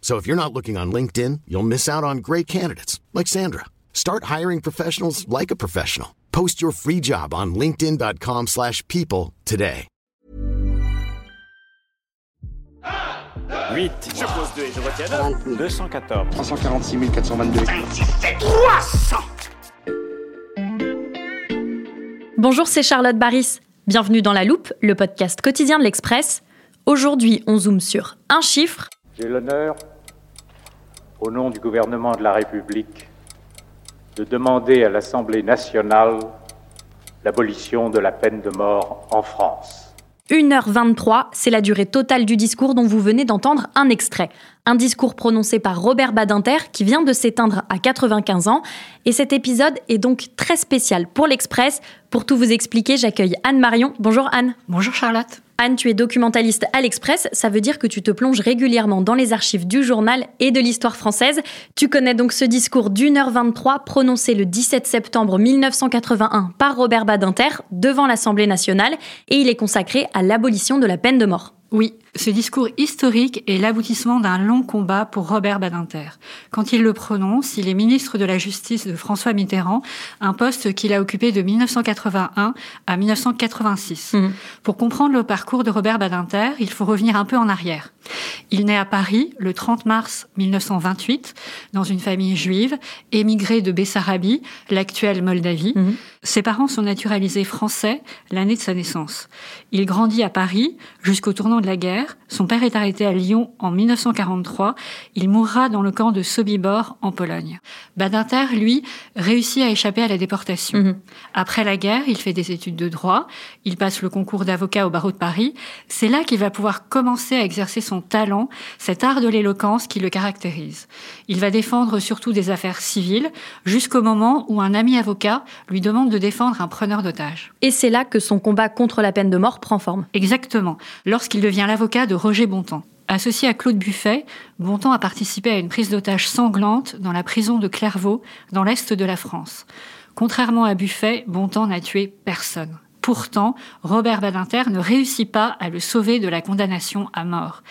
So if you're not looking on LinkedIn, you'll miss out on great candidates like Sandra. Start hiring professionals like a professional. Post your free job on linkedin.com/people slash people today. 8. Je pose 2 et je retiens 214. 346 422. Bonjour, c'est Charlotte Baris. Bienvenue dans La Loupe, le podcast quotidien de l'Express. Aujourd'hui, on zoome sur un chiffre, J'ai l'honneur, au nom du gouvernement de la République, de demander à l'Assemblée nationale l'abolition de la peine de mort en France. 1h23, c'est la durée totale du discours dont vous venez d'entendre un extrait. Un discours prononcé par Robert Badinter qui vient de s'éteindre à 95 ans. Et cet épisode est donc très spécial pour l'Express. Pour tout vous expliquer, j'accueille Anne Marion. Bonjour Anne. Bonjour Charlotte. Anne, tu es documentaliste à l'Express, ça veut dire que tu te plonges régulièrement dans les archives du journal et de l'histoire française. Tu connais donc ce discours d'une heure 23 prononcé le 17 septembre 1981 par Robert Badinter devant l'Assemblée nationale et il est consacré à l'abolition de la peine de mort. Oui, ce discours historique est l'aboutissement d'un long combat pour Robert Badinter. Quand il le prononce, il est ministre de la Justice de François Mitterrand, un poste qu'il a occupé de 1981 à 1986. Mhm. Pour comprendre le parcours de Robert Badinter, il faut revenir un peu en arrière. Il naît à Paris le 30 mars 1928 dans une famille juive, émigrée de Bessarabie, l'actuelle Moldavie. Mhm. Ses parents sont naturalisés français l'année de sa naissance. Il grandit à Paris jusqu'au tournant de la guerre. Son père est arrêté à Lyon en 1943. Il mourra dans le camp de Sobibor en Pologne. Badinter, lui, réussit à échapper à la déportation. Mhm. Après la guerre, il fait des études de droit. Il passe le concours d'avocat au barreau de Paris. C'est là qu'il va pouvoir commencer à exercer son talent, cet art de l'éloquence qui le caractérise. Il va défendre surtout des affaires civiles jusqu'au moment où un ami avocat lui demande de défendre un preneur d'otages. Et c'est là que son combat contre la peine de mort prend forme. Exactement, lorsqu'il devient l'avocat de Roger Bontemps. Associé à Claude Buffet, Bontemps a participé à une prise d'otage sanglante dans la prison de Clairvaux, dans l'est de la France. Contrairement à Buffet, Bontemps n'a tué personne. Pourtant, Robert Badinter ne réussit pas à le sauver de la condamnation à mort.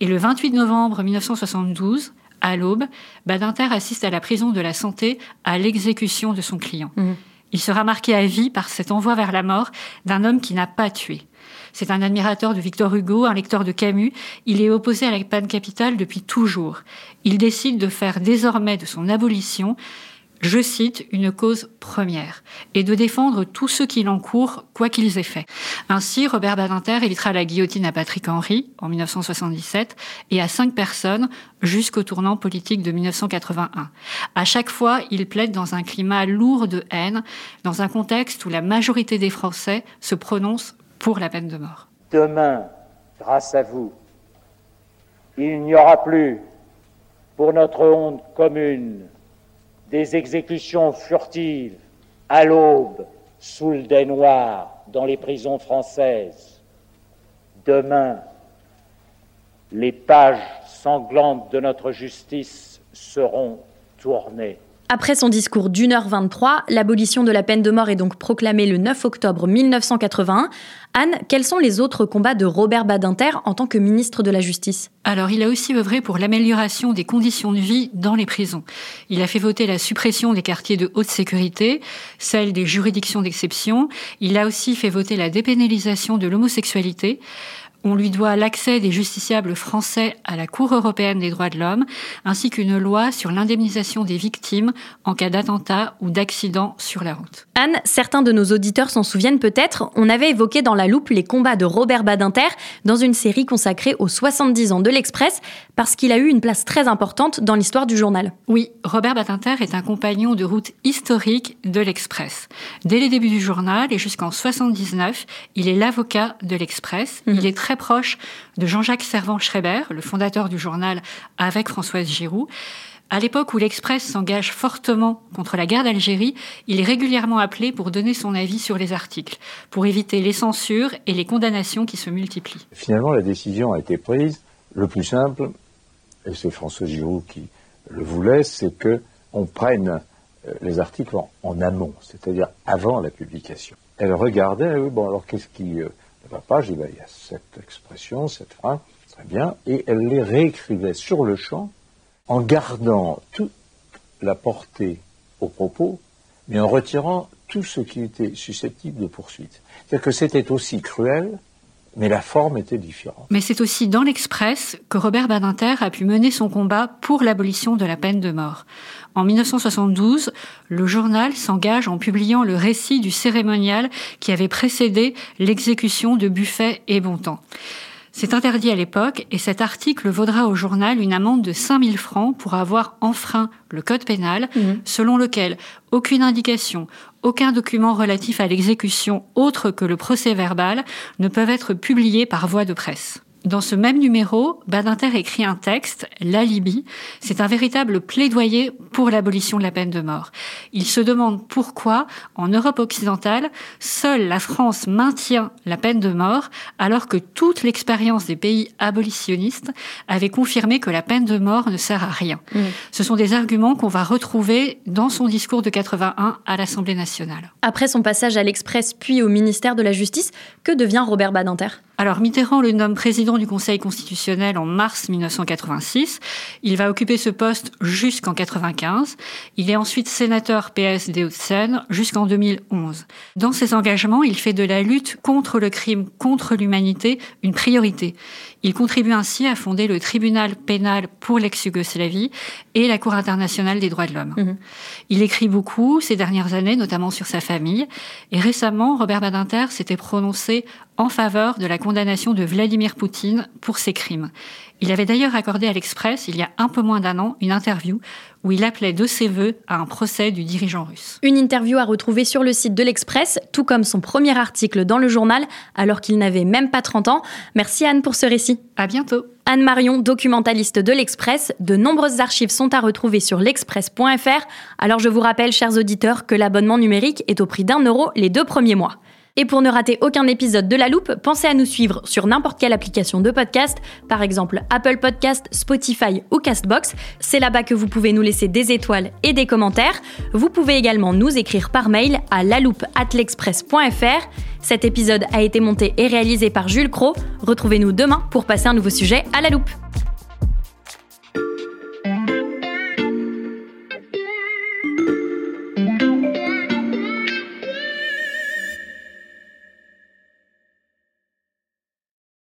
Et le 28 novembre 1972, à l'aube, Badinter assiste à la prison de la Santé à l'exécution de son client. Mhm. Il sera marqué à vie par cet envoi vers la mort d'un homme qui n'a pas tué. C'est un admirateur de Victor Hugo, un lecteur de Camus. Il est opposé à la peine capitale depuis toujours. Il décide de faire désormais de son abolition, je cite, une cause première, et de défendre tous ceux qui l'encourent, quoi qu'ils aient fait. Ainsi, Robert Badinter évitera la guillotine à Patrick Henry en 1977 et à cinq personnes jusqu'au tournant politique de 1981. À chaque fois, il plaide dans un climat lourd de haine, dans un contexte où la majorité des Français se prononcent pour la peine de mort. Demain, grâce à vous, il n'y aura plus, pour notre honte commune, des exécutions furtives à l'aube, sous le dais noir, dans les prisons françaises. Demain, les pages sanglantes de notre justice seront tournées. Après son discours d'une heure 23, l'abolition de la peine de mort est donc proclamée le 9 octobre 1981. Anne, quels sont les autres combats de Robert Badinter en tant que ministre de la Justice? Alors, il a aussi œuvré pour l'amélioration des conditions de vie dans les prisons. Il a fait voter la suppression des quartiers de haute sécurité, celle des juridictions d'exception. Il a aussi fait voter la dépénalisation de l'homosexualité. On lui doit l'accès des justiciables français à la Cour européenne des droits de l'homme, ainsi qu'une loi sur l'indemnisation des victimes en cas d'attentat ou d'accident sur la route. Anne, certains de nos auditeurs s'en souviennent peut-être, on avait évoqué dans la loupe les combats de Robert Badinter dans une série consacrée aux 70 ans de l'Express, parce qu'il a eu une place très importante dans l'histoire du journal. Oui, Robert Badinter est un compagnon de route historique de l'Express. Dès les débuts du journal et jusqu'en 79, il est l'avocat de l'Express. Il mhm. est très proche de Jean-Jacques Servan-Schreiber, le fondateur du journal avec Françoise Giroud. À l'époque où l'Express s'engage fortement contre la guerre d'Algérie, il est régulièrement appelé pour donner son avis sur les articles, pour éviter les censures et les condamnations qui se multiplient. Finalement, la décision a été prise. Le plus simple, et c'est François Giroud qui le voulait, c'est que on prenne euh, les articles en, amont, c'est-à-dire avant la publication. Elle regardait, oui, bon, alors qu'est-ce qui la page, il y a cette expression, cette phrase, très bien, et elle les réécrivait sur le champ en gardant toute la portée au propos, mais en retirant tout ce qui était susceptible de poursuite. C'est-à-dire que c'était aussi cruel, mais la forme était différente. Mais c'est aussi dans l'Express que Robert Badinter a pu mener son combat pour l'abolition de la peine de mort. En 1972, le journal s'engage en publiant le récit du cérémonial qui avait précédé l'exécution de Buffet et Bontemps. C'est interdit à l'époque et cet article vaudra au journal une amende de 5000 francs pour avoir enfreint le code pénal, mhm. selon lequel aucune indication, aucun document relatif à l'exécution autre que le procès verbal ne peuvent être publiés par voie de presse. Dans ce même numéro, Badinter écrit un texte, L'alibi. C'est un véritable plaidoyer pour l'abolition de la peine de mort. Il se demande pourquoi, en Europe occidentale, seule la France maintient la peine de mort, alors que toute l'expérience des pays abolitionnistes avait confirmé que la peine de mort ne sert à rien. Mmh. Ce sont des arguments qu'on va retrouver dans son discours de 81 à l'Assemblée nationale. Après son passage à l'Express puis au ministère de la Justice, que devient Robert Badinter? Alors Mitterrand le nomme président du Conseil constitutionnel en mars 1986. Il va occuper ce poste jusqu'en 95. Il est ensuite sénateur PS des Hauts-de-Seine jusqu'en 2011. Dans ses engagements, il fait de la lutte contre le crime contre l'humanité une priorité. Il contribue ainsi à fonder le tribunal pénal pour l'ex-Yougoslavie et la Cour internationale des droits de l'homme. Mhm. Il écrit beaucoup ces dernières années, notamment sur sa famille. Et récemment, Robert Badinter s'était prononcé en faveur de la condamnation de Vladimir Poutine pour ses crimes. Il avait d'ailleurs accordé à l'Express, il y a un peu moins d'un an, une interview où il appelait de ses voeux à un procès du dirigeant russe. Une interview à retrouver sur le site de l'Express, tout comme son premier article dans le journal, alors qu'il n'avait même pas 30 ans. Merci Anne pour ce récit. À bientôt. Anne Marion, documentaliste de l'Express, de nombreuses archives sont à retrouver sur l'express.fr. Alors je vous rappelle, chers auditeurs, que l'abonnement numérique est au prix d'un euro les deux premiers mois. Et pour ne rater aucun épisode de La Loupe, pensez à nous suivre sur n'importe quelle application de podcast, par exemple Apple Podcast, Spotify ou Castbox. C'est là-bas que vous pouvez nous laisser des étoiles et des commentaires. Vous pouvez également nous écrire par mail à laloupe@l'express.fr. Cet épisode a été monté et réalisé par Jules Cro. Retrouvez-nous demain pour passer un nouveau sujet à la loupe.